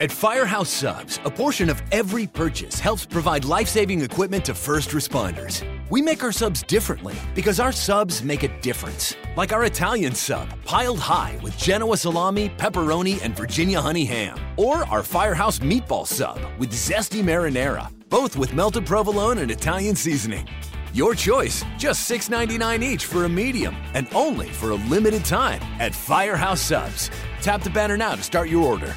At Firehouse Subs, a portion of every purchase helps provide life saving equipment to first responders. We make our subs differently because our subs make a difference. Like our Italian sub, piled high with Genoa salami, pepperoni, and Virginia honey ham. Or our Firehouse meatball sub with zesty marinara, both with melted provolone and Italian seasoning. Your choice, just $6.99 each for a medium, and only for a limited time at Firehouse Subs. Tap the banner now to start your order.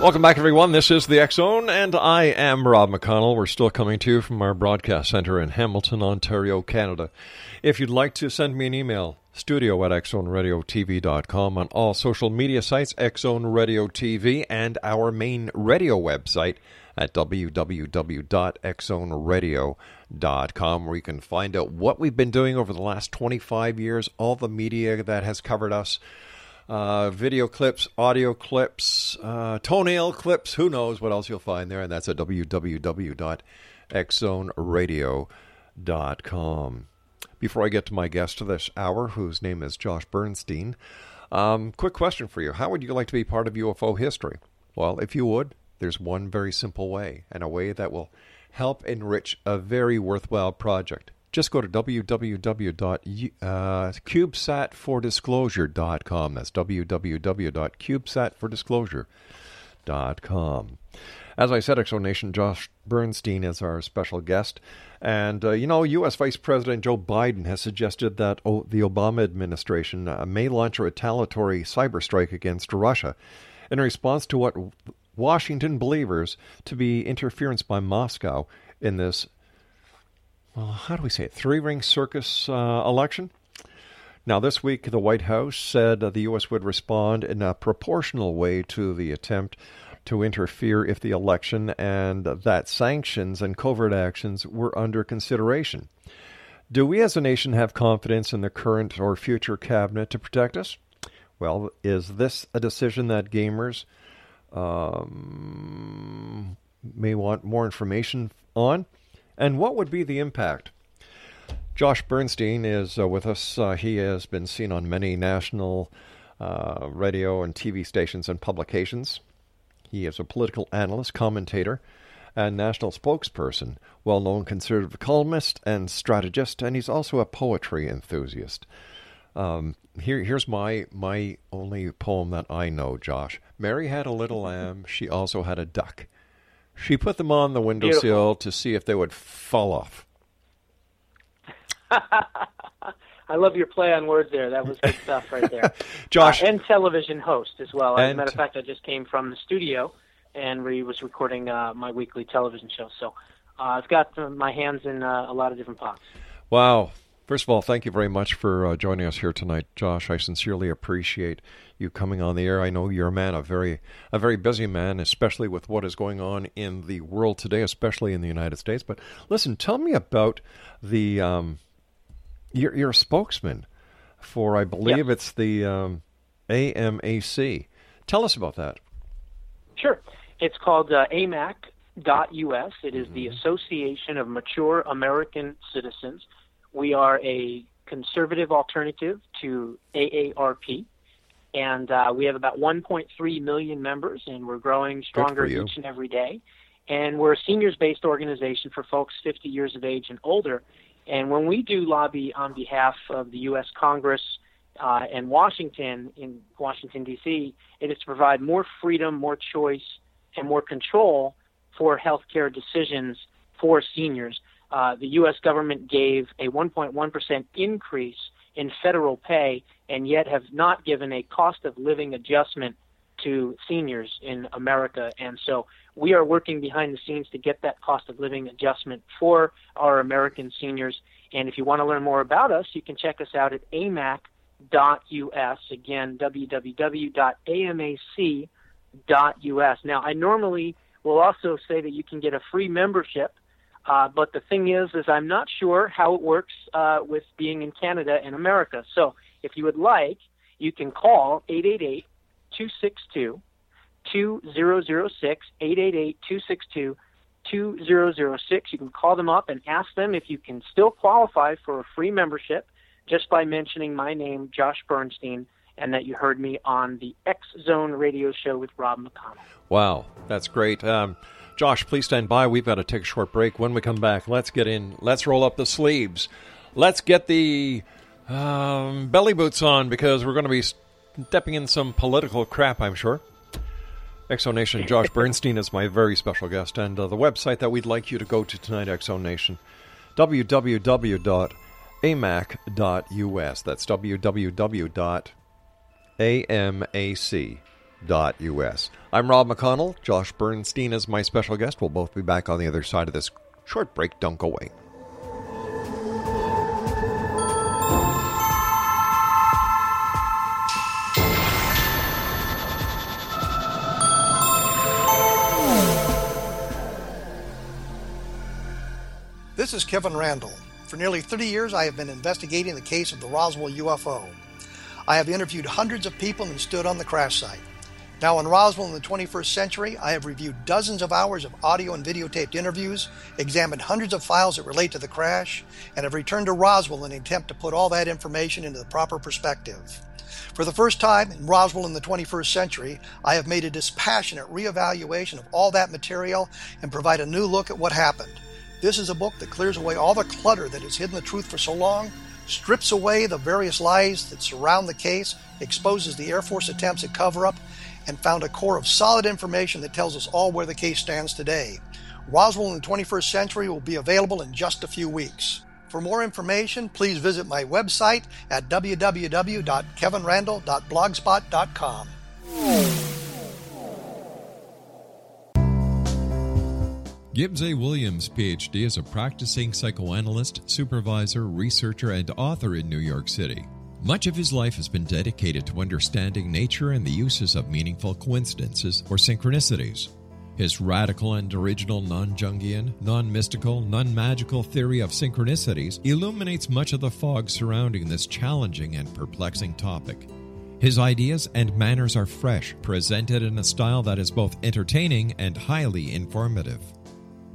Welcome back, everyone. This is the X Zone, and I am Rob McConnell. We're still coming to you from our broadcast center in Hamilton, Ontario, Canada. If you'd like to send me an email, studio at xzoneradiotv.com on all social media sites, Xzone Radio TV, and our main radio website at www.xzoneradio.com, where you can find out what we've been doing over the last 25 years, all the media that has covered us uh, video clips, audio clips, uh, toenail clips. Who knows what else you'll find there? And that's at www.xzoneradio.com. Before I get to my guest this hour, whose name is Josh Bernstein, um, quick question for you. How would you like to be part of UFO history? Well, if you would, there's one very simple way, and a way that will help enrich a very worthwhile project just go to www.cubesatfordisclosure.com. That's www.cubesatfordisclosure.com. As I said, X Zone Nation, Josh Bernstein is our special guest. And, uh, you know, U.S. Vice President Joe Biden has suggested that oh, the Obama administration uh, may launch a retaliatory cyber strike against Russia in response to what Washington believes to be interference by Moscow in this well, how do we say it, three ring circus uh, election. Now, this week, the White House said the U.S. would respond in a proportional way to the attempt to interfere if the election and that sanctions and covert actions were under consideration. Do we as a nation have confidence in the current or future cabinet to protect us? Well, is this a decision that gamers um, may want more information on? And what would be the impact? Josh Bernstein is uh, with us. Uh, he has been seen on many national uh, radio and TV stations and publications. He is a political analyst, commentator, and national spokesperson, well known conservative columnist and strategist, and he's also a poetry enthusiast. Um, here, here's my my only poem that I know, Josh. Mary had a little lamb. She also had a duck. She put them on the windowsill to see if they would fall off. I love your play on words there. That was good stuff right there. Josh. Uh, and television host as well. As a matter of fact, I just came from the studio and we was recording uh, my weekly television show. So uh, I've got uh, my hands in uh, a lot of different pots. Wow. First of all, thank you very much for uh, joining us here tonight, Josh. I sincerely appreciate you coming on the air. I know you're a man, a very, a very busy man, especially with what is going on in the world today, especially in the United States. But listen, tell me about the. Um, you're, you're a spokesman for, I believe it's the um, AMAC. Tell us about that. Sure. It's called uh, AMAC.us. It is the Association of Mature American Citizens. We are a conservative alternative to AARP, and uh, we have about 1.3 million members, and we're growing stronger each and every day. And we're a seniors based organization for folks 50 years of age and older. And when we do lobby on behalf of the U.S. Congress uh, and Washington, in Washington, D.C., it is to provide more freedom, more choice, and more control for healthcare decisions for seniors. Uh, the U.S. government gave a 1.1% increase in federal pay and yet have not given a cost of living adjustment to seniors in America. And so we are working behind the scenes to get that cost of living adjustment for our American seniors. And if you want to learn more about us, you can check us out at amac.us. Again, www.amac.us. Now, I normally will also say that you can get a free membership. Uh, but the thing is, is I'm not sure how it works uh, with being in Canada and America. So if you would like, you can call 888 262 2006 888 262 2006. You can call them up and ask them if you can still qualify for a free membership just by mentioning my name, Josh Bernstein, and that you heard me on the X Zone radio show with Rob McConnell. Wow, that's great. Um, Josh, please stand by. We've got to take a short break. When we come back, let's get in. Let's roll up the sleeves. Let's get the um, belly boots on because we're going to be stepping in some political crap, I'm sure. X Zone Nation, Josh Bernstein is my very special guest, and uh, the website that we'd like you to go to tonight, X Zone Nation, www.amac.us. That's www.amac.us. I'm Rob McConnell. Josh Bernstein is my special guest. We'll both be back on the other side of this short break. Don't go away. This is Kevin Randle. For nearly 30 years, I have been investigating the case of the Roswell UFO. I have interviewed hundreds of people and stood on the crash site. Now, in Roswell in the 21st century, I have reviewed dozens of hours of audio and videotaped interviews, examined hundreds of files that relate to the crash, and have returned to Roswell in an attempt to put all that information into the proper perspective. For the first time in Roswell in the 21st century, I have made a dispassionate reevaluation of all that material and provide a new look at what happened. This is a book that clears away all the clutter that has hidden the truth for so long, strips away the various lies that surround the case, exposes the Air Force attempts at cover up, and found a core of solid information that tells us all where the case stands today. Roswell in the 21st century will be available in just a few weeks. For more information, please visit my website at www.kevinrandle.blogspot.com. Gibbs A. Williams, PhD, is a practicing psychoanalyst, supervisor, researcher, and author in New York City. Much of his life has been dedicated to understanding nature and the uses of meaningful coincidences or synchronicities. His radical and original non Jungian, non mystical, non magical theory of synchronicities illuminates much of the fog surrounding this challenging and perplexing topic. His ideas and manners are fresh, presented in a style that is both entertaining and highly informative.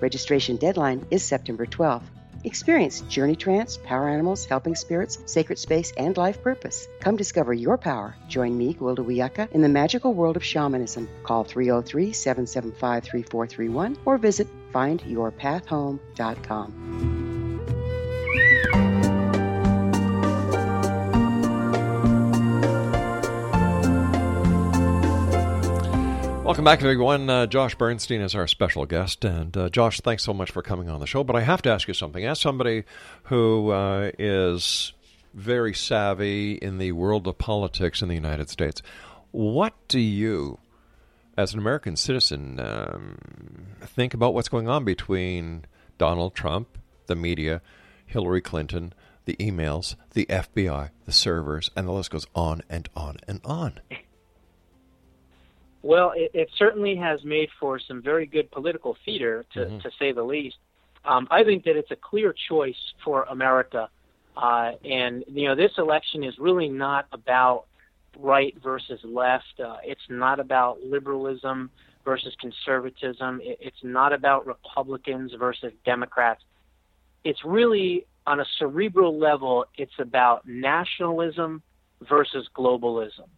Registration deadline is September 12th. Experience journey trance, power animals, helping spirits, sacred space, and life purpose. Come discover your power. Join me, Gwilda in the magical world of shamanism. Call 303 775 3431 or visit findyourpathhome.com. Welcome back, everyone. Uh, Josh Bernstein is our special guest. And uh, Josh, thanks so much for coming on the show. But I have to ask you something. As somebody who uh, is very savvy in the world of politics in the United States, what do you, as an American citizen, um, think about what's going on between Donald Trump, the media, Hillary Clinton, the emails, the FBI, the servers, and the list goes on and on and on? Well, it, it certainly has made for some very good political theater, to, Mm-hmm. to say the least. Um, I think that it's a clear choice for America. Uh, and, you know, this election is really not about right versus left. Uh, it's not about liberalism versus conservatism. It, it's not about Republicans versus Democrats. It's really, on a cerebral level, it's about nationalism versus globalism.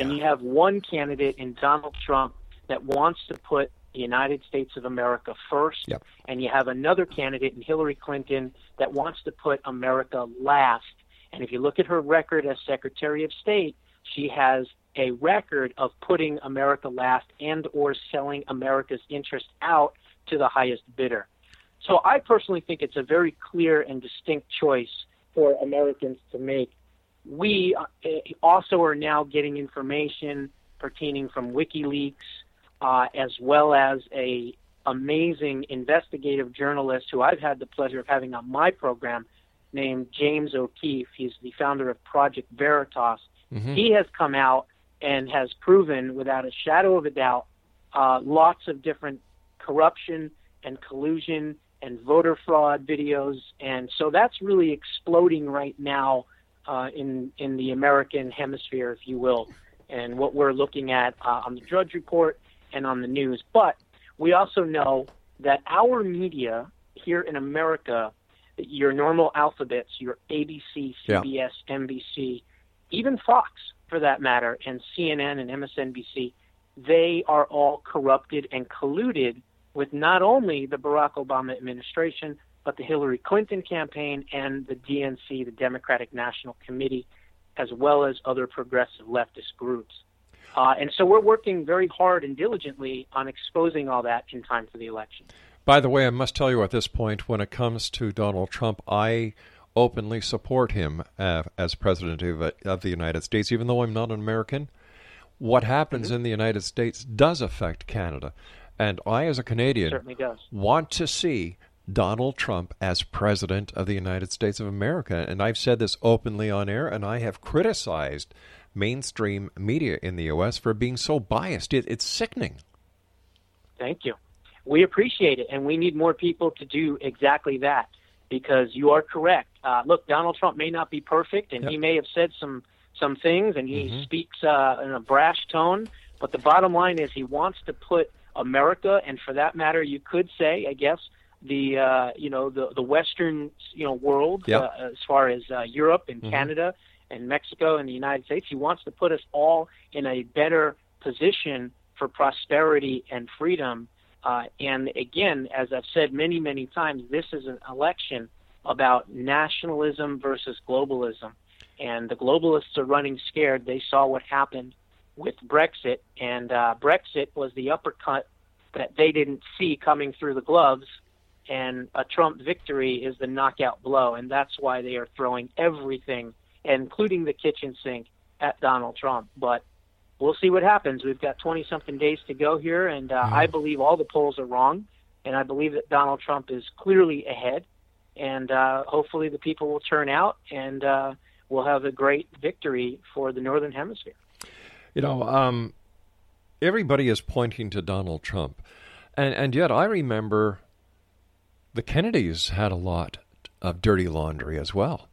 And you have one candidate in Donald Trump that wants to put the United States of America first, Yep. and you have another candidate in Hillary Clinton that wants to put America last. And if you look at her record as Secretary of State, she has a record of putting America last and or selling America's interest out to the highest bidder. So I personally think it's a very clear and distinct choice for Americans to make. We uh, also are now getting information pertaining from WikiLeaks, uh, as well as a amazing investigative journalist who I've had the pleasure of having on my program, named James O'Keefe. He's the founder of Project Veritas. Mm-hmm. He has come out and has proven, without a shadow of a doubt, uh, lots of different corruption and collusion and voter fraud videos, and so that's really exploding right now uh, in in the American hemisphere, if you will, and what we're looking at uh, on the Drudge Report and on the news. But we also know that our media here in America, your normal alphabets, your ABC, Yeah. CBS, NBC, even Fox for that matter, and CNN and MSNBC, they are all corrupted and colluded with not only the Barack Obama administration, but the Hillary Clinton campaign and the DNC, the Democratic National Committee, as well as other progressive leftist groups. Uh, and so we're working very hard and diligently on exposing all that in time for the election. By the way, I must tell you at this point, when it comes to Donald Trump, I openly support him uh, as president of, of the United States, even though I'm not an American. What happens in the United States does affect Canada. And I, as a Canadian, Certainly does. want to see Donald Trump as president of the United States of America. And I've said this openly on air, and I have criticized mainstream media in the U.S. for being so biased. It, it's sickening. Thank you. We appreciate it, and we need more people to do exactly that because you are correct. Uh, look, Donald Trump may not be perfect, and he may have said some some things, and he speaks uh, in a brash tone. But the bottom line is, he wants to put America, and for that matter, you could say, I guess, the uh, you know the the Western you know world Yep. uh, as far as uh, Europe and Mhm. Canada and Mexico and the United States. He wants to put us all in a better position for prosperity and freedom. Uh, and again, as I've said many, many times, this is an election about nationalism versus globalism. And the globalists are running scared. They saw what happened with Brexit, and uh, Brexit was the uppercut that they didn't see coming through the gloves. And a Trump victory is the knockout blow, and that's why they are throwing everything, including the kitchen sink, at Donald Trump. But we'll see what happens. We've got 20 something days to go here, and uh, I believe all the polls are wrong, and I believe that Donald Trump is clearly ahead. And uh, hopefully, the people will turn out, and uh, we'll have a great victory for the Northern Hemisphere. You know, um, everybody is pointing to Donald Trump, and and yet I remember the Kennedys had a lot of dirty laundry as well.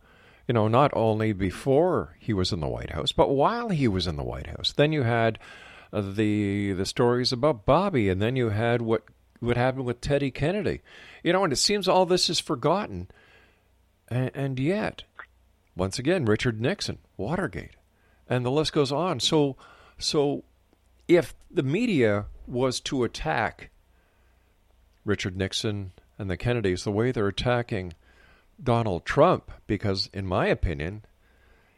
You know, not only before he was in the White House, but while he was in the White House. Then you had uh, the the stories about Bobby, and then you had what what happened with Teddy Kennedy. You know, and it seems all this is forgotten, and, and yet, once again, Richard Nixon, Watergate, and the list goes on. So so, if the media was to attack Richard Nixon and the Kennedys the way they're attacking Donald Trump, because, in my opinion,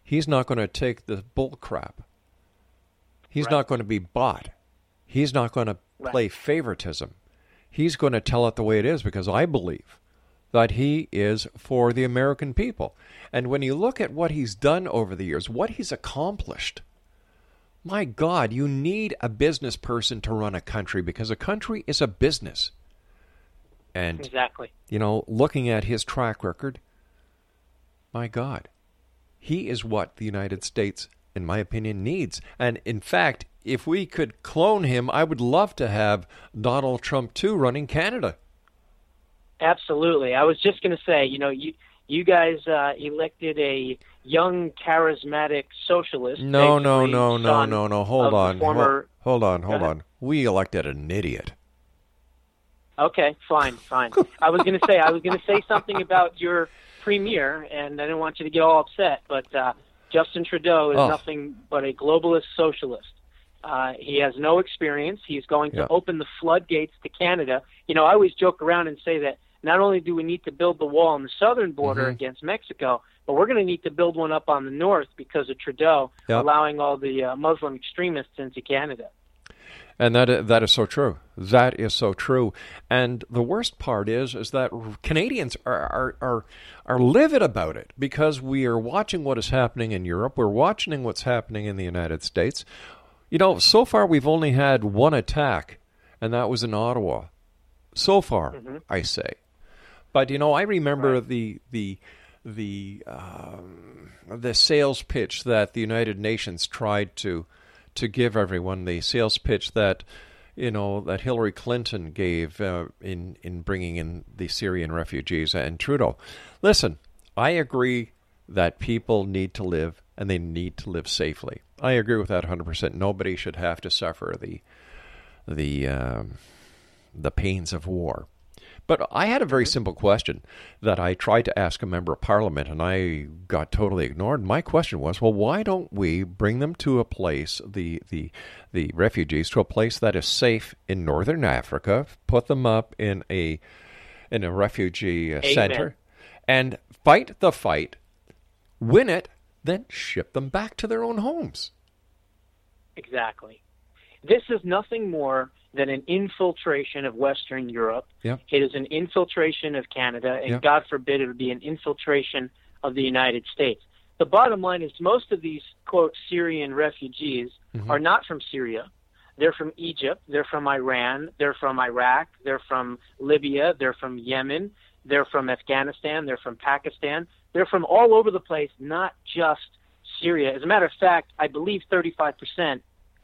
he's not going to take the bull crap. He's right. not going to be bought. He's not going to right. play favoritism. He's going to tell it the way it is because I believe that he is for the American people. And when you look at what he's done over the years, what he's accomplished, my God, you need a business person to run a country because a country is a business. And exactly, you know, looking at his track record, my God, he is what the United States, in my opinion, needs. And in fact, if we could clone him, I would love to have Donald Trump too running Canada. Absolutely. I was just going to say, you know, you you guys uh, elected a young, charismatic socialist. No, no, no, no, no, no. Hold on. Former... Hold, hold on, hold on. We elected an idiot. Okay, fine, fine. I was going to say I was going to say something about your premier, and I didn't want you to get all upset, but uh, Justin Trudeau is oh. nothing but a globalist socialist. Uh, he has no experience. He's going to yeah. open the floodgates to Canada. You know, I always joke around and say that not only do we need to build the wall on the southern border mm-hmm. against Mexico, but we're going to need to build one up on the north because of Trudeau yep. allowing all the uh, Muslim extremists into Canada. And that that is so true. That is so true. And the worst part is is that Canadians are, are are are livid about it because we are watching what is happening in Europe. We're watching what's happening in the United States. You know, so far we've only had one attack, and that was in Ottawa. So far, mm-hmm. I say. But you know, I remember right. the the the um, the sales pitch that the United Nations tried to to give everyone. The sales pitch that you know that Hillary Clinton gave uh, in in bringing in the Syrian refugees and Trudeau. Listen, I agree that people need to live and they need to live safely. I agree with that 100%. Nobody should have to suffer the the um, the pains of war. But I had a very simple question that I tried to ask a member of parliament and I got totally ignored. My question was, well, why don't we bring them to a place, the, the, the refugees, to a place that is safe in northern Africa, put them up in a, in a refugee uh, center, and fight the fight, win it, then ship them back to their own homes? Exactly. This is nothing more than an infiltration of Western Europe. Yep. It is an infiltration of Canada, and yep. God forbid it would be an infiltration of the United States. The bottom line is most of these, quote, Syrian refugees mm-hmm. are not from Syria. They're from Egypt. They're from Iran. They're from Iraq. They're from Libya. They're from Yemen. They're from Afghanistan. They're from Pakistan. They're from all over the place, not just Syria. As a matter of fact, I believe 35%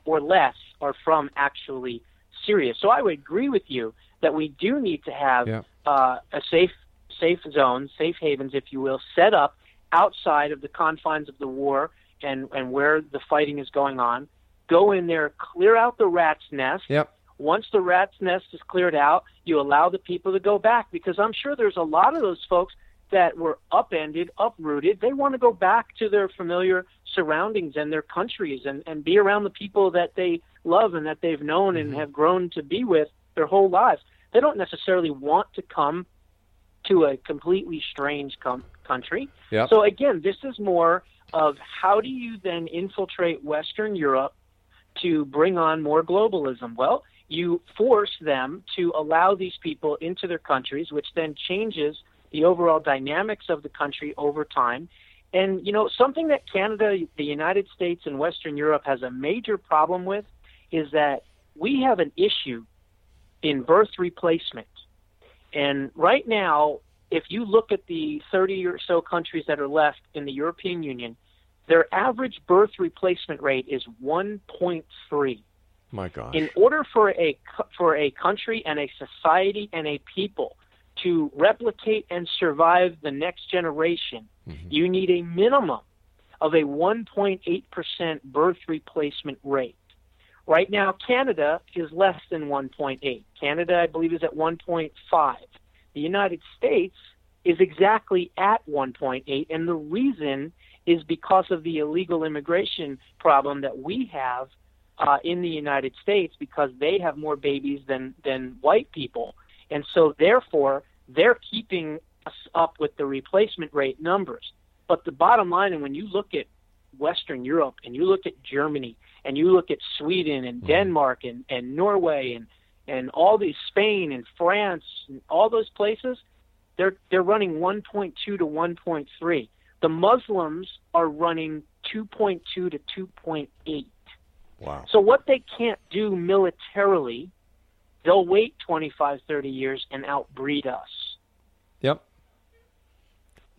or less are from actually Syria. So I would agree with you that we do need to have yeah. uh, a safe safe zone, safe havens, if you will, set up outside of the confines of the war and and where the fighting is going on. Go in there, clear out the rat's nest. Yep. Once the rat's nest is cleared out, you allow the people to go back because I'm sure there's a lot of those folks that were upended, uprooted. They want to go back to their familiar surroundings and their countries and, and be around the people that they love and that they've known and mm-hmm. have grown to be with their whole lives. They don't necessarily want to come to a completely strange com- country. Yep. So again, this is more of how do you then infiltrate Western Europe to bring on more globalism? Well, you force them to allow these people into their countries, which then changes the overall dynamics of the country over time. And, you know, something that Canada, the United States, and Western Europe has a major problem with is that we have an issue in birth replacement. And right now, if you look at the 30 or so countries that are left in the European Union, their average birth replacement rate is 1.3. My gosh. In order for a for a country and a society and a people to replicate and survive the next generation, Mm-hmm. you need a minimum of a 1.8% birth replacement rate. Right now, Canada is less than 1.8. Canada, I believe, is at 1.5. The United States is exactly at 1.8, and the reason is because of the illegal immigration problem that we have uh, in the United States because they have more babies than than white people, and so therefore they're keeping up with the replacement rate numbers. But the bottom line, and when you look at Western Europe and you look at Germany and you look at Sweden and mm-hmm. Denmark and, and Norway and and all these Spain and France and all those places, they're they're running 1.2 to 1.3. The Muslims are running 2.2 to 2.8. Wow. So what they can't do militarily, they'll wait 25, 30 years and outbreed us.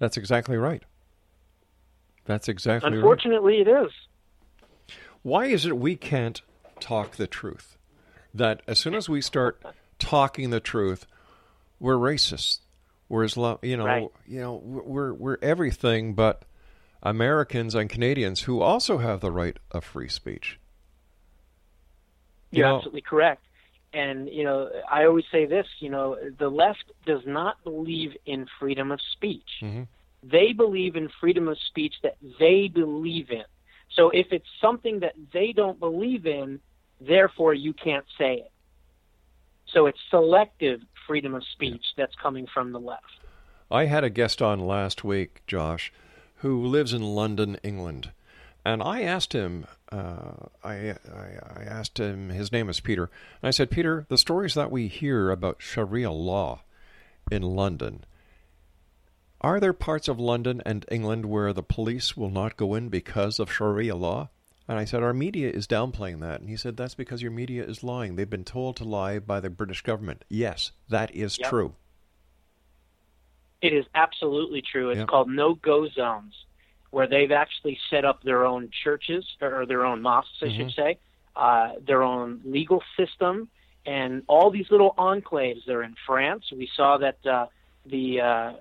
That's exactly right. That's exactly right. Unfortunately, it is. Why is it we can't talk the truth? That as soon as we start talking the truth, we're racist. We're Islam. You know. Right. You know. We're we're everything but Americans and Canadians who also have the right of free speech. You You're know- absolutely correct. And, you know, I always say this, you know, the left does not believe in freedom of speech. Mm-hmm. They believe in freedom of speech that they believe in. So if it's something that they don't believe in, therefore you can't say it. So it's selective freedom of speech that's coming from the left. I had a guest on last week, Josh, who lives in London, England, and I asked him. Uh, I, I I asked him. His name is Peter, and I said, Peter, the stories that we hear about Sharia law in London. Are there parts of London and England where the police will not go in because of Sharia law? And I said, Our media is downplaying that. And he said, That's because your media is lying. They've been told to lie by the British government. Yes, that is Yep. true. It is absolutely true. It's Yep. called no go zones, where they've actually set up their own churches or their own mosques, I should Mhm. say, uh, their own legal system, and all these little enclaves. They're in France. We saw that uh, the uh,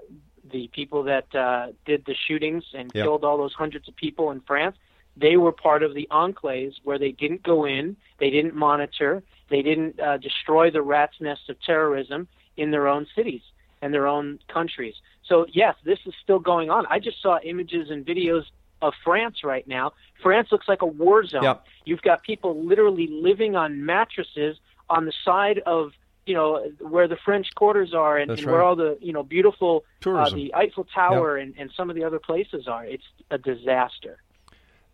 the people that uh, did the shootings and Yep. killed all those hundreds of people in France. They were part of the enclaves where they didn't go in, they didn't monitor, they didn't uh, destroy the rat's nest of terrorism in their own cities and their own countries. So yes, this is still going on. I just saw images and videos of France right now. France looks like a war zone. Yep. You've got people literally living on mattresses on the side of you know where the French quarters are and, and where all the you know beautiful uh, the Eiffel Tower and, and some of the other places are. It's a disaster.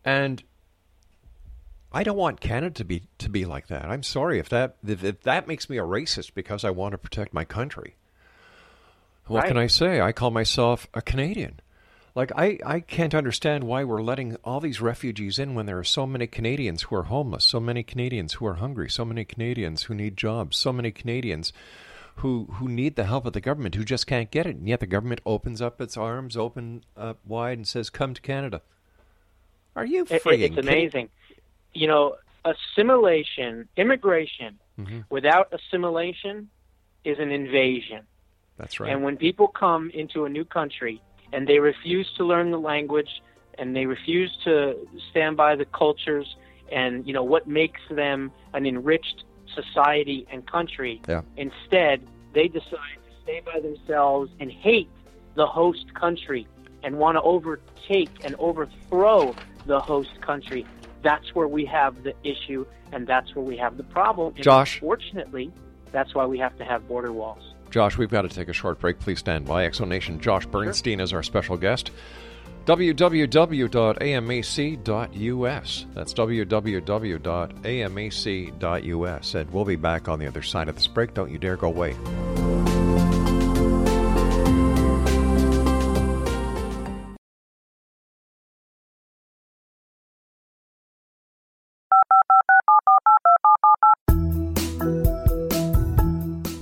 And I don't want Canada to be to be like that. I'm sorry if that if, if that makes me a racist because I want to protect my country. What Right. can I say? I call myself a Canadian. Like I, I can't understand why we're letting all these refugees in when there are so many Canadians who are homeless, so many Canadians who are hungry, so many Canadians who need jobs, so many Canadians who who need the help of the government who just can't get it. And yet the government opens up its arms open up wide and says, "Come to Canada." Are you It- it- it's amazing. You know, assimilation, immigration Mhm. without assimilation is an invasion. That's right. And when people come into a new country and they refuse to learn the language and they refuse to stand by the cultures and you know what makes them an enriched society and country, Yeah. instead they decide to stay by themselves and hate the host country and want to overtake and overthrow the host country. That's where we have the issue and that's where we have the problem. And Josh. Fortunately, that's why we have to have border walls. Josh, we've got to take a short break. Please stand by. X Zone Nation Josh Bernstein sure. is our special guest. www.amac.us. That's www.amac.us. And we'll be back on the other side of this break. Don't you dare go away.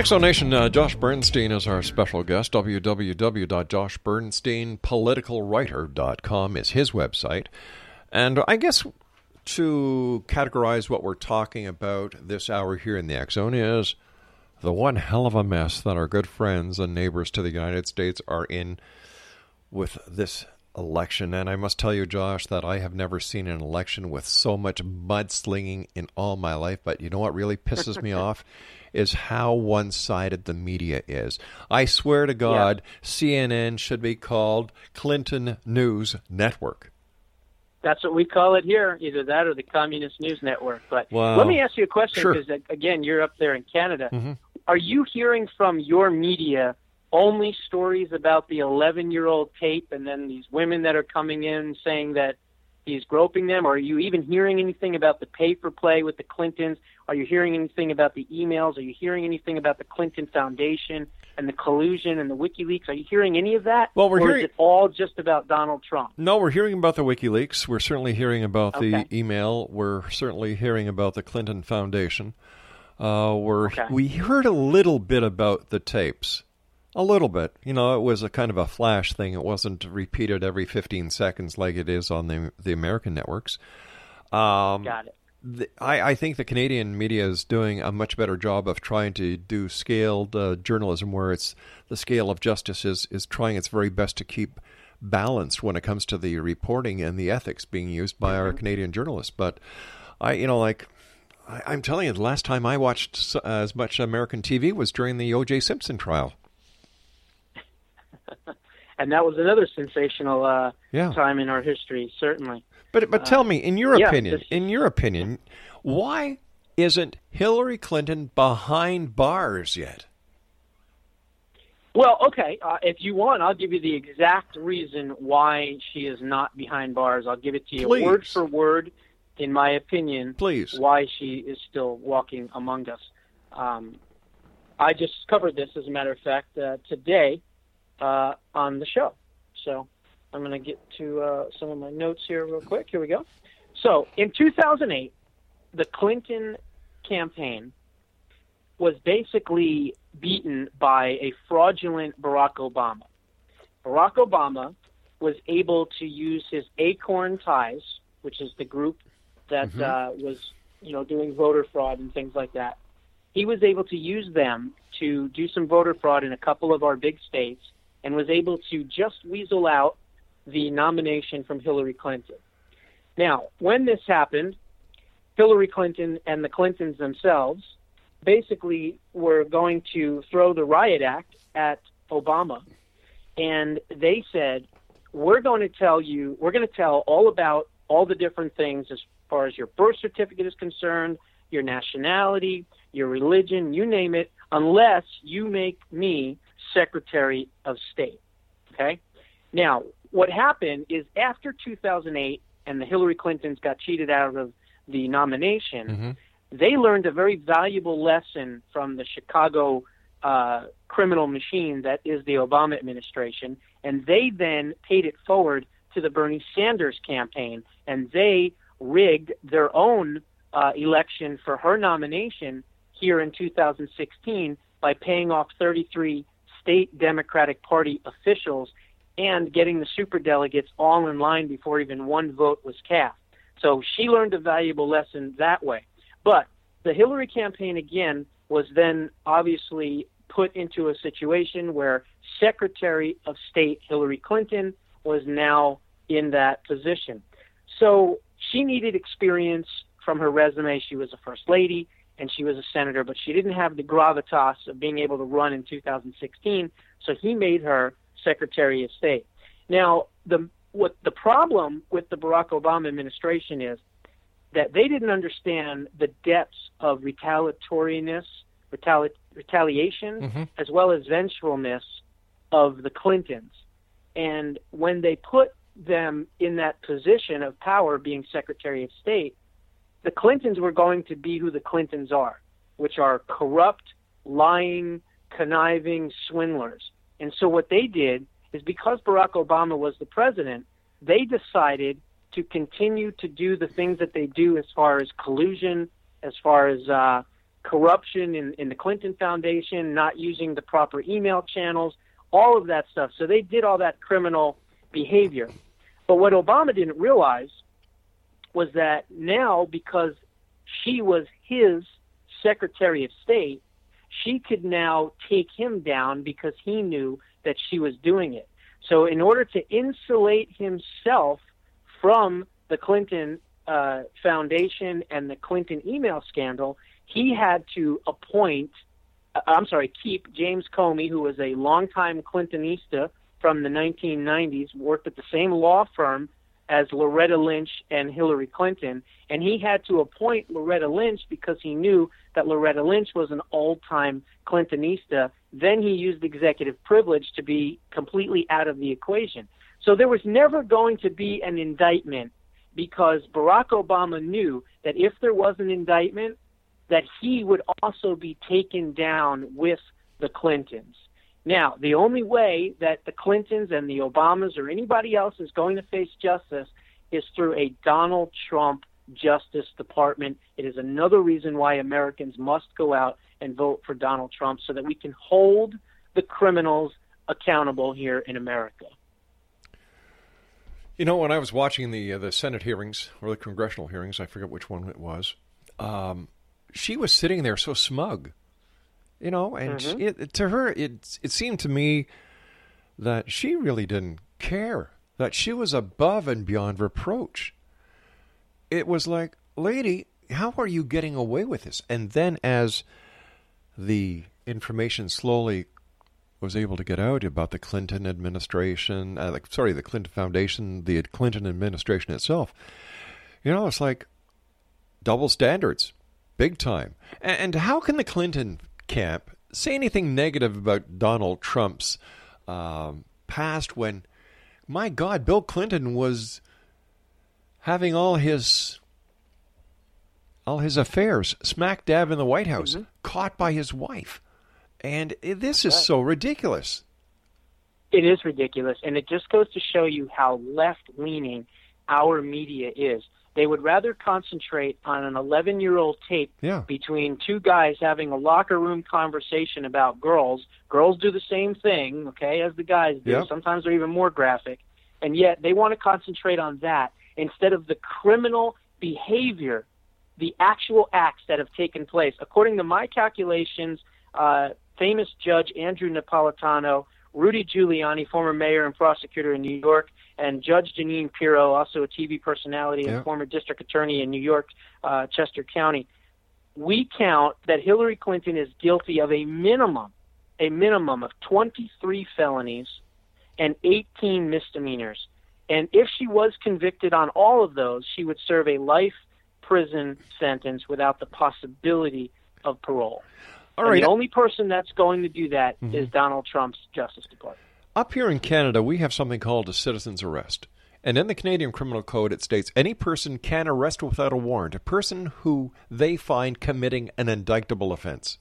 X Zone Nation, uh, Josh Bernstein is our special guest. www.joshbernsteinpoliticalwriter.com is his website. And I guess to categorize what we're talking about this hour here in the X Zone is the one hell of a mess that our good friends and neighbors to the United States are in with this election. And I must tell you, Josh, that I have never seen an election with so much mudslinging in all my life. But you know what really pisses me off? Is how one sided the media is. I swear to God, yeah. CNN should be called Clinton News Network. That's what we call it here, either that or the Communist News Network. But wow. let me ask you a question, sure. because again, you're up there in Canada. Mm-hmm. Are you hearing from your media only stories about the 11 year old tape and then these women that are coming in saying that he's groping them? Or are you even hearing anything about the pay for play with the Clintons? Are you hearing anything about the emails? Are you hearing anything about the Clinton Foundation and the collusion and the WikiLeaks? Are you hearing any of that? Well, we're or hearing is it all just about Donald Trump? No, we're hearing about the WikiLeaks. We're certainly hearing about okay. the email. We're certainly hearing about the Clinton Foundation. Uh, we're okay. we heard a little bit about the tapes. A little bit. You know, it was a kind of a flash thing. It wasn't repeated every 15 seconds like it is on the the American networks. Um, Got it. The, I, I, think the Canadian media is doing a much better job of trying to do scaled uh, journalism, where it's the scale of justice is is trying its very best to keep balanced when it comes to the reporting and the ethics being used by mm-hmm. our Canadian journalists. But I, you know, like I, am telling you, the last time I watched uh, as much American TV was during the O.J. Simpson trial. and that was another sensational uh, yeah. time in our history, certainly. But but tell me, in your yeah, opinion, this... in your opinion, why isn't Hillary Clinton behind bars yet? Well, okay. Uh, if you want, I'll give you the exact reason why she is not behind bars. I'll give it to you Please. word for word, in my opinion. Please. Why she is still walking among us. Um, I just covered this, as a matter of fact, uh, today uh, on the show. So I'm going to get to uh, some of my notes here real quick. Here we go. So in 2008, the Clinton campaign was basically beaten by a fraudulent Barack Obama. Barack Obama was able to use his Acorn ties, which is the group that Mhm. uh, was, you know, doing voter fraud and things like that. He was able to use them to do some voter fraud in a couple of our big states, and was able to just weasel out the nomination from Hillary Clinton. Now, when this happened, Hillary Clinton and the Clintons themselves basically were going to throw the riot act at Obama. And they said, We're going to tell you, we're going to tell all about all the different things as far as your birth certificate is concerned, your nationality, your religion, you name it, unless you make me Secretary of State. Okay? Now, what happened is after 2008 and the Hillary Clintons got cheated out of the nomination, Mm-hmm. they learned a very valuable lesson from the Chicago uh, criminal machine that is the Obama administration, and they then paid it forward to the Bernie Sanders campaign, and they rigged their own uh, election for her nomination here in 2016 by paying off 33 state Democratic Party officials and getting the super delegates all in line before even one vote was cast. So she learned a valuable lesson that way. But the Hillary campaign, again, was then obviously put into a situation where Secretary of State Hillary Clinton was now in that position. So she needed experience from her resume. She was a first lady and she was a senator, but she didn't have the gravitas of being able to run in 2016. So he made her Secretary of State. Now, the what the problem with the Barack Obama administration is that they didn't understand the depths of retaliatoriness, retali- retaliation, Mhm. as well as vengefulness of the Clintons. And when they put them in that position of power, being Secretary of State, the Clintons were going to be who the Clintons are, which are corrupt, lying, conniving swindlers. And so what they did is because Barack Obama was the president, they decided to continue to do the things that they do as far as collusion, as far as uh, corruption in, in the Clinton Foundation, not using the proper email channels, all of that stuff. So they did all that criminal behavior. But what Obama didn't realize was that now, because she was his Secretary of State, she could now take him down because he knew that she was doing it. So, in order to insulate himself from the Clinton uh, Foundation and the Clinton email scandal, he had to appoint, uh, I'm sorry, keep James Comey, who was a longtime Clintonista from the 1990s, worked at the same law firm as Loretta Lynch and Hillary Clinton, and he had to appoint Loretta Lynch because he knew that Loretta Lynch was an old-time Clintonista. Then he used executive privilege to be completely out of the equation. So there was never going to be an indictment because Barack Obama knew that if there was an indictment, that he would also be taken down with the Clintons. Now, the only way that the Clintons and the Obamas or anybody else is going to face justice is through a Donald Trump Justice Department. It is another reason why Americans must go out and vote for Donald Trump so that we can hold the criminals accountable here in America. You know, when I was watching the uh, the Senate hearings or the congressional hearings, I forget which one it was. Um, she was sitting there so smug you know, and mm-hmm. she, it, to her, it it seemed to me that she really didn't care. That she was above and beyond reproach. It was like, lady, how are you getting away with this? And then, as the information slowly was able to get out about the Clinton administration, uh, like, sorry, the Clinton Foundation, the Clinton administration itself, you know, it's like double standards, big time. And, and how can the Clinton camp say anything negative about Donald Trump's um, past when, my God, Bill Clinton was having all his all his affairs smack dab in the White House, mm-hmm. caught by his wife. And this is so ridiculous. It is ridiculous. And it just goes to show you how left leaning our media is. They would rather concentrate on an 11 year old tape yeah. between two guys having a locker room conversation about girls. Girls do the same thing, okay, as the guys do. Yep. Sometimes they're even more graphic. And yet they want to concentrate on that instead of the criminal behavior, the actual acts that have taken place. According to my calculations, uh, famous judge Andrew Napolitano, Rudy Giuliani, former mayor and prosecutor in New York, and Judge Jeanine Pirro, also a TV personality and former district attorney in New York, uh, Chester County, we count that Hillary Clinton is guilty of a minimum, a minimum of 23 felonies and 18 misdemeanors. And if she was convicted on all of those, she would serve a life prison sentence without the possibility of parole. All right. The only person that's going to do that mm-hmm. is Donald Trump's Justice Department. Up here in Canada, we have something called a citizen's arrest. And in the Canadian Criminal Code, it states any person can arrest without a warrant a person who they find committing an indictable offense.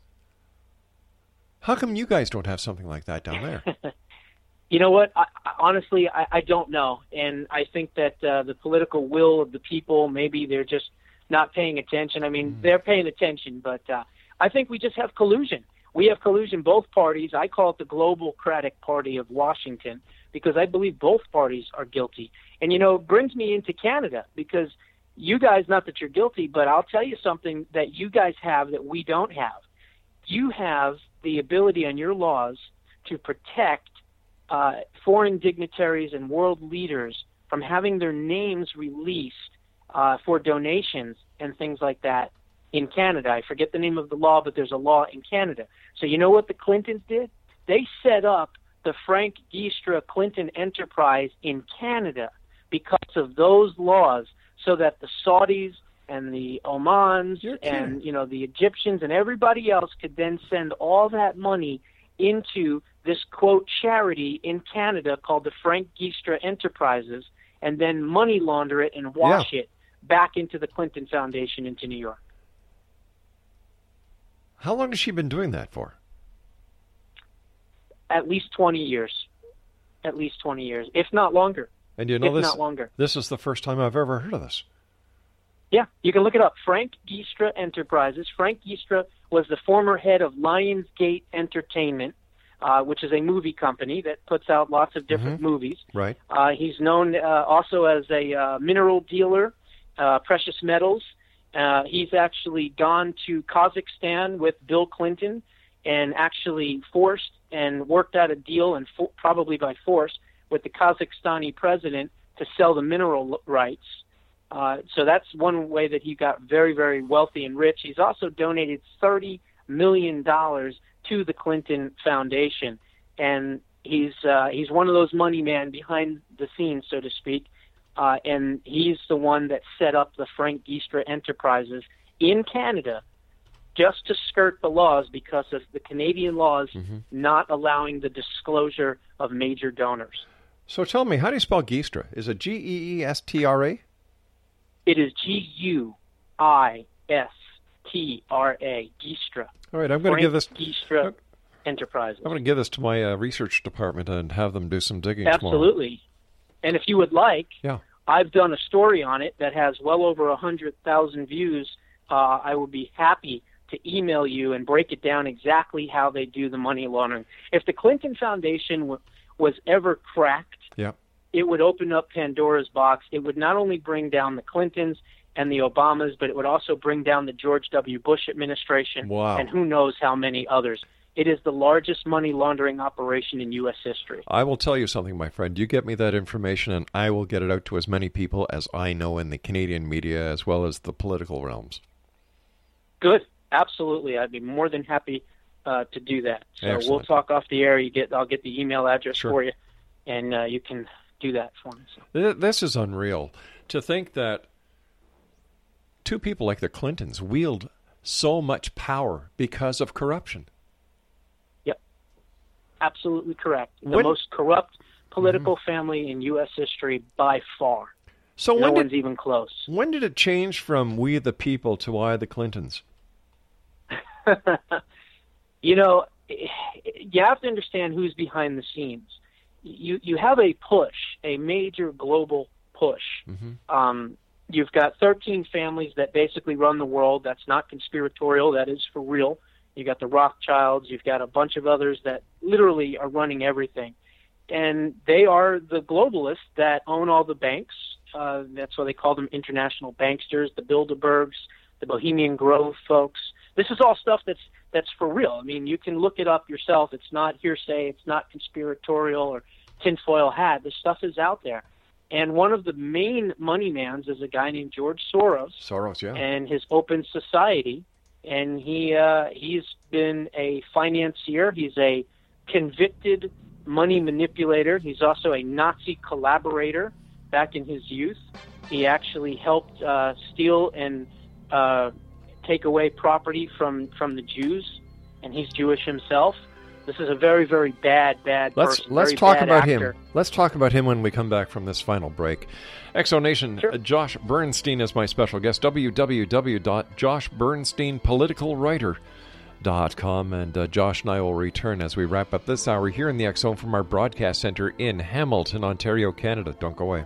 How come you guys don't have something like that down there? you know what? I, honestly, I, I don't know. And I think that uh, the political will of the people, maybe they're just not paying attention. I mean, mm. they're paying attention, but uh, I think we just have collusion we have collusion both parties. I call it the Global Globalcratic Party of Washington because I believe both parties are guilty. And you know, it brings me into Canada because you guys, not that you're guilty, but I'll tell you something that you guys have that we don't have. You have the ability on your laws to protect uh, foreign dignitaries and world leaders from having their names released uh, for donations and things like that in Canada. I forget the name of the law, but there's a law in Canada. So you know what the Clintons did? They set up the Frank Giustra Clinton enterprise in Canada because of those laws so that the Saudis and the Omans and you know the Egyptians and everybody else could then send all that money into this quote charity in Canada called the Frank Giustra Enterprises and then money launder it and wash yeah. it back into the Clinton Foundation into New York. How long has she been doing that for? At least 20 years. At least 20 years, if not longer. And you know if this, not longer. This is the first time I've ever heard of this. Yeah, you can look it up. Frank Giustra Enterprises. Frank Giustra was the former head of Lionsgate Entertainment, uh, which is a movie company that puts out lots of different mm-hmm. movies. Right. Uh, he's known uh, also as a uh, mineral dealer, uh, precious metals, uh, he's actually gone to Kazakhstan with Bill Clinton and actually forced and worked out a deal, and probably by force, with the Kazakhstani president to sell the mineral rights. Uh, so that's one way that he got very, very wealthy and rich. He's also donated thirty million dollars to the Clinton Foundation, and he's uh, he's one of those money men behind the scenes, so to speak. Uh, and he's the one that set up the Frank Giustra Enterprises in Canada just to skirt the laws because of the Canadian laws Mm-hmm. not allowing the disclosure of major donors. So tell me, how do you spell Geestra? Is it G E E S T R A? It is G U I S T R A, Giustra. All right, I'm going to give this. Giustra Enterprises. I'm going to give this to my uh, research department and have them do some digging tomorrow. Absolutely. And if you would like, Yeah. I've done a story on it that has well over a hundred thousand views. Uh, I would be happy to email you and break it down exactly how they do the money laundering. If the Clinton Foundation w- was ever cracked, Yeah. it would open up Pandora's box. It would not only bring down the Clintons and the Obamas, but it would also bring down the George W. Bush administration Wow. and who knows how many others. It is the largest money laundering operation in U.S. history. I will tell you something, my friend. You get me that information, and I will get it out to as many people as I know in the Canadian media as well as the political realms. Good, absolutely. I'd be more than happy uh, to do that. So we'll talk off the air. You get, I'll get the email address Sure. for you, and uh, you can do that for me. So. This is unreal. To think that two people like the Clintons wield so much power because of corruption. Absolutely correct. The When- most corrupt political family in U.S. history by far. So no when one's did, even close. when did it change from we the people to I the Clintons? you know, you have to understand who's behind the scenes. You you have a push, a major global push. Um, you've got 13 families that basically run the world. That's not conspiratorial. That is for real. You got the Rothschilds. You've got a bunch of others that literally are running everything, and they are the globalists that own all the banks. Uh, that's why they call them international banksters. The Bilderbergs, the Bohemian Grove folks. This is all stuff that's that's for real. I mean, you can look it up yourself. It's not hearsay. It's not conspiratorial or tinfoil hat. This stuff is out there. And one of the main money mans is a guy named George Soros Soros, yeah. and his Open Society. And he uh, he's been a financier. He's a convicted money manipulator. He's also a Nazi collaborator. Back in his youth, he actually helped uh, steal and uh, take away property from from the Jews, and he's Jewish himself. This is a very very bad bad Let's person. let's talk bad about actor. him. Let's talk about him when we come back from this final break. X Zone Nation, uh, Josh Bernstein is my special guest. www.joshbernsteinpoliticalwriter.com and uh, Josh and I will return as we wrap up this hour here in the Zone from our broadcast center in Hamilton, Ontario, Canada. Don't go away.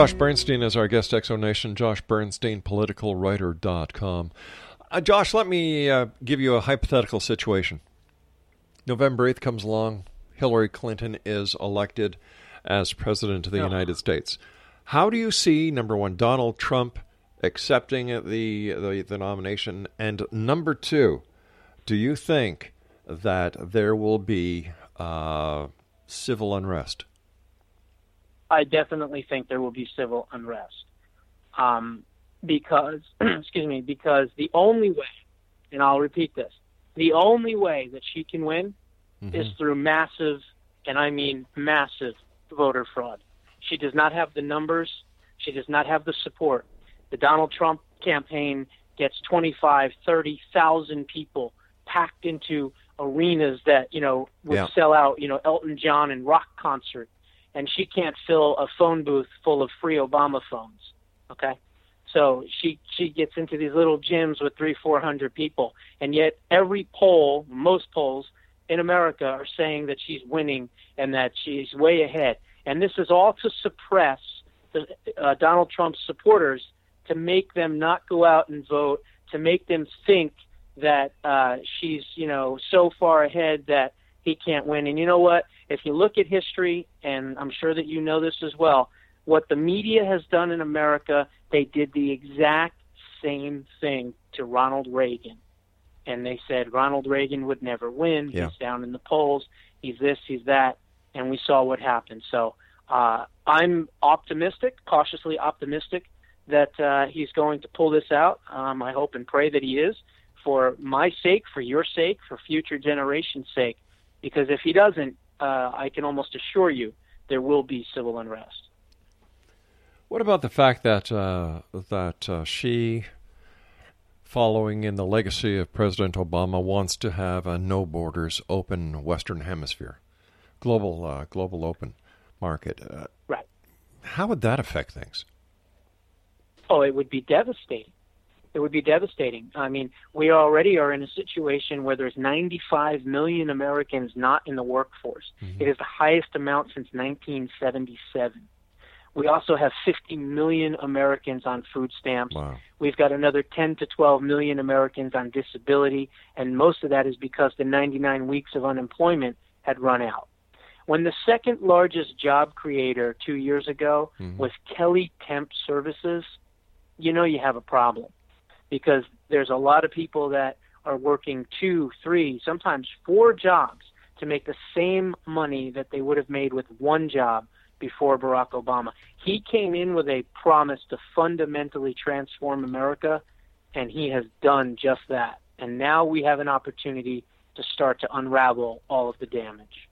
Josh Bernstein is our guest, X Zone Nation. Josh Bernstein, politicalwriter.com. Uh, Josh, let me uh, give you a hypothetical situation. November 8th comes along. Hillary Clinton is elected as president of the United States. How do you see, number one, Donald Trump accepting the, the, the nomination? And number two, do you think that there will be uh, civil unrest? I definitely think there will be civil unrest. Um, because, excuse me, because the only way, and I'll repeat this, the only way that she can win mm-hmm. is through massive, and I mean massive, voter fraud. She does not have the numbers. She does not have the support. The Donald Trump campaign gets 25, 30,000 people packed into arenas that, you know, would yeah. sell out, you know, Elton John and rock concert and she can't fill a phone booth full of free Obama phones. Okay, so she she gets into these little gyms with three four hundred people, and yet every poll, most polls in America are saying that she's winning and that she's way ahead. And this is all to suppress the, uh, Donald Trump's supporters to make them not go out and vote, to make them think that uh, she's you know so far ahead that he can't win. And you know what? If you look at history, and I'm sure that you know this as well, what the media has done in America, they did the exact same thing to Ronald Reagan. And they said Ronald Reagan would never win. Yeah. He's down in the polls. He's this, he's that. And we saw what happened. So uh, I'm optimistic, cautiously optimistic, that uh, he's going to pull this out. Um, I hope and pray that he is for my sake, for your sake, for future generations' sake. Because if he doesn't, uh, I can almost assure you there will be civil unrest. What about the fact that uh, that uh, she, following in the legacy of President Obama, wants to have a no borders open Western Hemisphere, global uh, global open market? Uh, right. How would that affect things? Oh, it would be devastating it would be devastating. I mean, we already are in a situation where there's 95 million Americans not in the workforce. Mm-hmm. It is the highest amount since 1977. We also have 50 million Americans on food stamps. Wow. We've got another 10 to 12 million Americans on disability, and most of that is because the 99 weeks of unemployment had run out. When the second largest job creator two years ago mm-hmm. was Kelly Temp Services, you know you have a problem because there's a lot of people that are working two, three, sometimes four jobs to make the same money that they would have made with one job before Barack Obama. He came in with a promise to fundamentally transform America, and he has done just that. And now we have an opportunity to start to unravel all of the damage.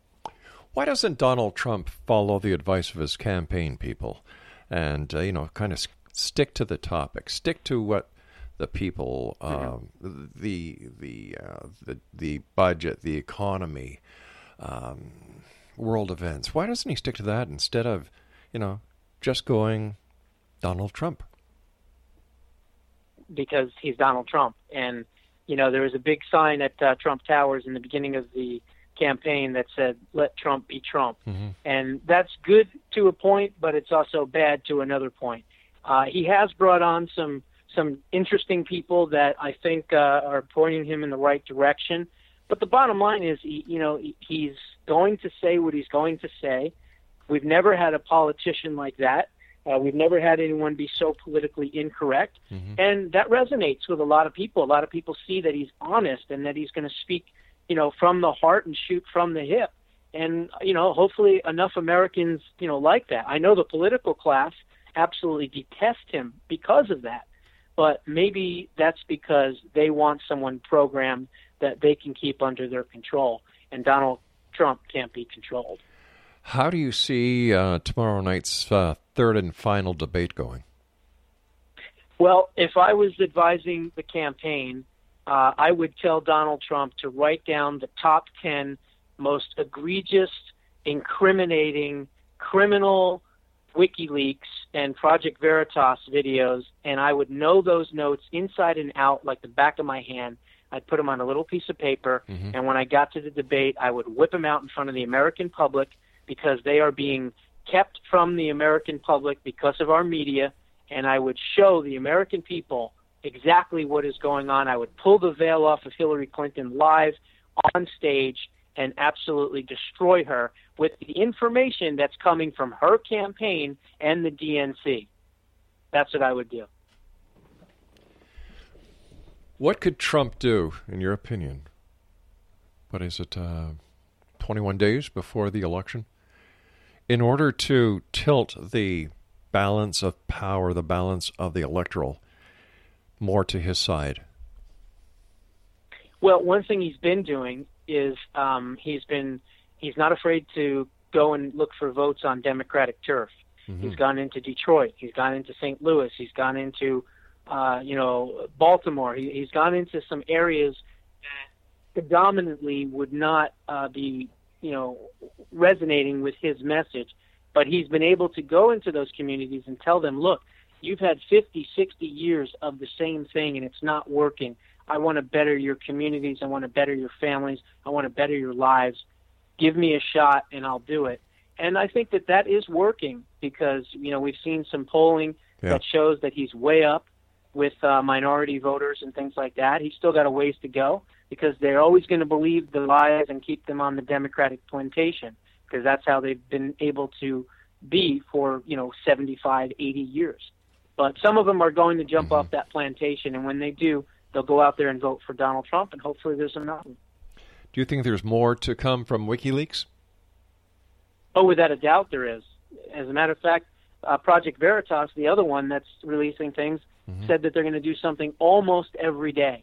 Why doesn't Donald Trump follow the advice of his campaign people and, uh, you know, kind of stick to the topic, stick to what the people, um, the the uh, the the budget, the economy, um, world events. Why doesn't he stick to that instead of, you know, just going Donald Trump? Because he's Donald Trump, and you know there was a big sign at uh, Trump Towers in the beginning of the campaign that said "Let Trump be Trump," mm-hmm. and that's good to a point, but it's also bad to another point. Uh, he has brought on some some interesting people that I think uh, are pointing him in the right direction. But the bottom line is, he, you know, he's going to say what he's going to say. We've never had a politician like that. Uh, we've never had anyone be so politically incorrect, mm-hmm. and that resonates with a lot of people. A lot of people see that he's honest and that he's going to speak, you know, from the heart and shoot from the hip. And you know, hopefully, enough Americans, you know, like that. I know the political class absolutely detest him because of that but maybe that's because they want someone programmed that they can keep under their control, and Donald Trump can't be controlled. How do you see uh, tomorrow night's uh, third and final debate going? Well, if I was advising the campaign, uh, I would tell Donald Trump to write down the top 10 most egregious, incriminating, criminal WikiLeaks and Project Veritas videos, and I would know those notes inside and out like the back of my hand. I'd put them on a little piece of paper, Mhm. and when I got to the debate, I would whip them out in front of the American public because they are being kept from the American public because of our media, and I would show the American people exactly what is going on. I would pull the veil off of Hillary Clinton live on stage and absolutely destroy her with the information that's coming from her campaign and the DNC. That's what I would do. What could Trump do, in your opinion? What is it, uh, 21 days before the election? In order to tilt the balance of power, the balance of the electoral, more to his side. Well, one thing he's been doing is um, he's been he's not afraid to go and look for votes on Democratic turf. He's gone into Detroit. He's gone into St. Louis. He's gone into uh, you know Baltimore. He, he's gone into some areas that predominantly would not uh, be you know resonating with his message. But he's been able to go into those communities and tell them, look, you've had 50, 60 years of the same thing and it's not working. I want to better your communities. I want to better your families. I want to better your lives. Give me a shot and I'll do it. And I think that that is working because, you know, we've seen some polling Yeah. that shows that he's way up with uh, minority voters and things like that. He's still got a ways to go because they're always going to believe the lies and keep them on the Democratic plantation because that's how they've been able to be for, you know, 75, 80 years. But some of them are going to jump off that plantation, and when they do, they'll go out there and vote for Donald Trump, and hopefully there's enough. Do you think there's more to come from WikiLeaks? Oh, without a doubt, there is. As a matter of fact, uh, Project Veritas, the other one that's releasing things, said that they're going to do something almost every day,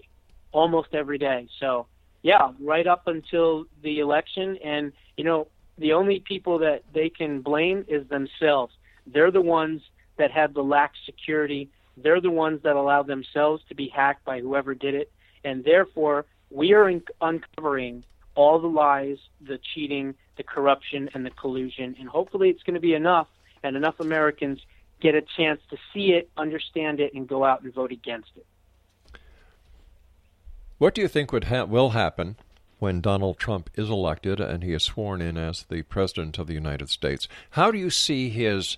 almost every day. So, yeah, right up until the election, and you know, the only people that they can blame is themselves. They're the ones that have the lax security. They're the ones that allow themselves to be hacked by whoever did it, and therefore we are in- uncovering all the lies, the cheating, the corruption, and the collusion. And hopefully, it's going to be enough, and enough Americans get a chance to see it, understand it, and go out and vote against it. What do you think would ha- will happen when Donald Trump is elected and he is sworn in as the president of the United States? How do you see his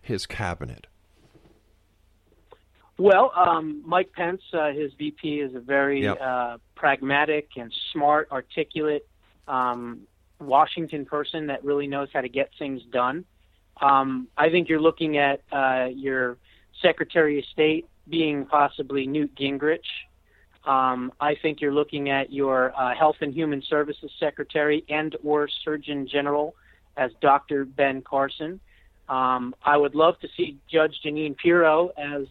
his cabinet? Well, um, Mike Pence, uh, his VP, is a very Yep. uh, pragmatic and smart, articulate um, Washington person that really knows how to get things done. Um, I think you're looking at uh, your Secretary of State being possibly Newt Gingrich. Um, I think you're looking at your uh, Health and Human Services Secretary and or Surgeon General as Dr. Ben Carson. Um, I would love to see Judge Jeanine Pirro as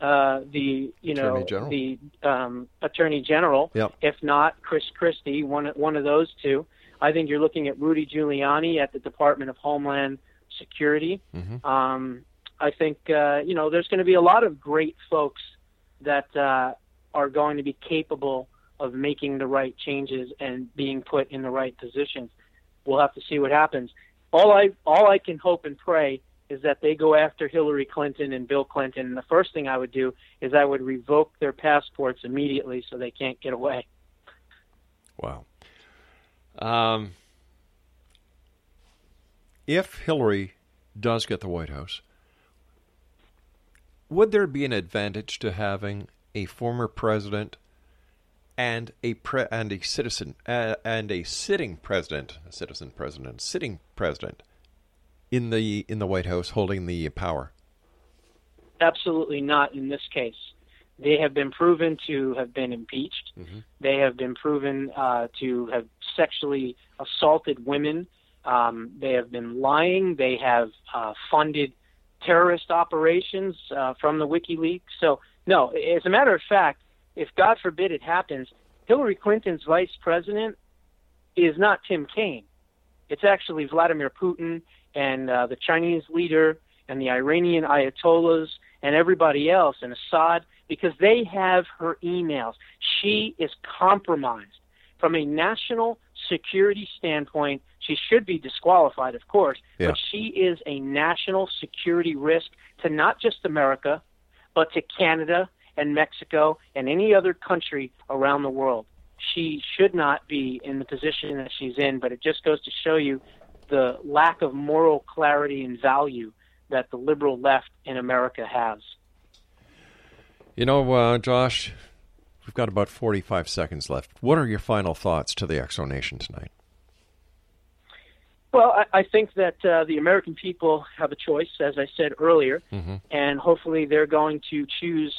uh, the you know Attorney General. the um, Attorney General. Yep. If not, Chris Christie, one one of those two. I think you're looking at Rudy Giuliani at the Department of Homeland Security. Mhm. Um, I think uh, you know there's going to be a lot of great folks that uh, are going to be capable of making the right changes and being put in the right positions. We'll have to see what happens. All I all I can hope and pray is that they go after Hillary Clinton and Bill Clinton. And the first thing I would do is I would revoke their passports immediately so they can't get away. Wow. Um, if Hillary does get the White House, would there be an advantage to having a former president and a pre- and a citizen uh, and a sitting president, a citizen president, sitting president in the in the White House holding the power? Absolutely not in this case. They have been proven to have been impeached. They have been proven uh, to have sexually assaulted women. Um, they have been lying. They have uh, funded terrorist operations uh, from the WikiLeaks. So, no, as a matter of fact, if God forbid it happens, Hillary Clinton's vice president is not Tim Kaine. It's actually Vladimir Putin and uh, the Chinese leader and the Iranian ayatollahs and everybody else and Assad because they have her emails. She is compromised. From a national security standpoint, she should be disqualified, of course, Yeah. but she is a national security risk to not just America, but to Canada and Mexico and any other country around the world. She should not be in the position that she's in, but it just goes to show you the lack of moral clarity and value that the liberal left in America has. You know, uh, Josh, we've got about 45 seconds left. What are your final thoughts to the X Zone Nation tonight? Well, I, I think that uh, the American people have a choice, as I said earlier, Mm-hmm. and hopefully they're going to choose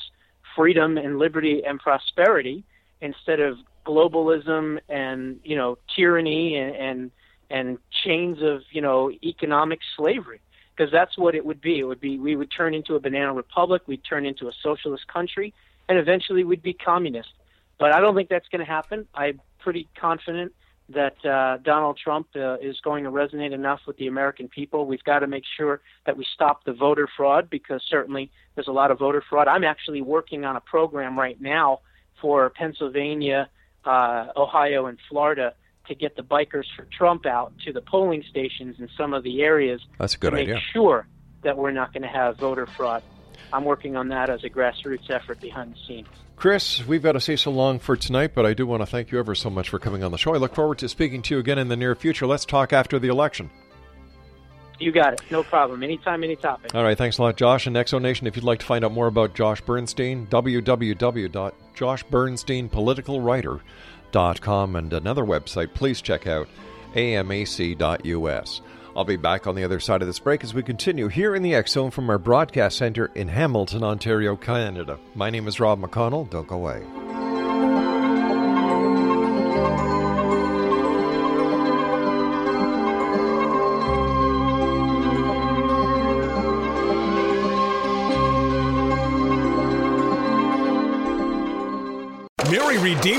freedom and liberty and prosperity instead of globalism and you know tyranny and and, and chains of you know economic slavery because that's what it would be it would be we would turn into a banana republic we'd turn into a socialist country and eventually we'd be communist but i don't think that's going to happen i'm pretty confident that uh, Donald Trump uh, is going to resonate enough with the American people. We've got to make sure that we stop the voter fraud because certainly there's a lot of voter fraud. I'm actually working on a program right now for Pennsylvania, uh, Ohio, and Florida to get the bikers for Trump out to the polling stations in some of the areas That's a good to make idea. sure that we're not going to have voter fraud. I'm working on that as a grassroots effort behind the scenes. Chris, we've got to say so long for tonight, but I do want to thank you ever so much for coming on the show. I look forward to speaking to you again in the near future. Let's talk after the election. You got it. No problem. Anytime, any topic. All right, thanks a lot, Josh. And X Zone Nation, if you'd like to find out more about Josh Bernstein, www.joshbernsteinpoliticalwriter.com and another website, please check out amac.us. I'll be back on the other side of this break as we continue here in the X Zone from our broadcast center in Hamilton, Ontario, Canada. My name is Rob McConnell. Don't go away.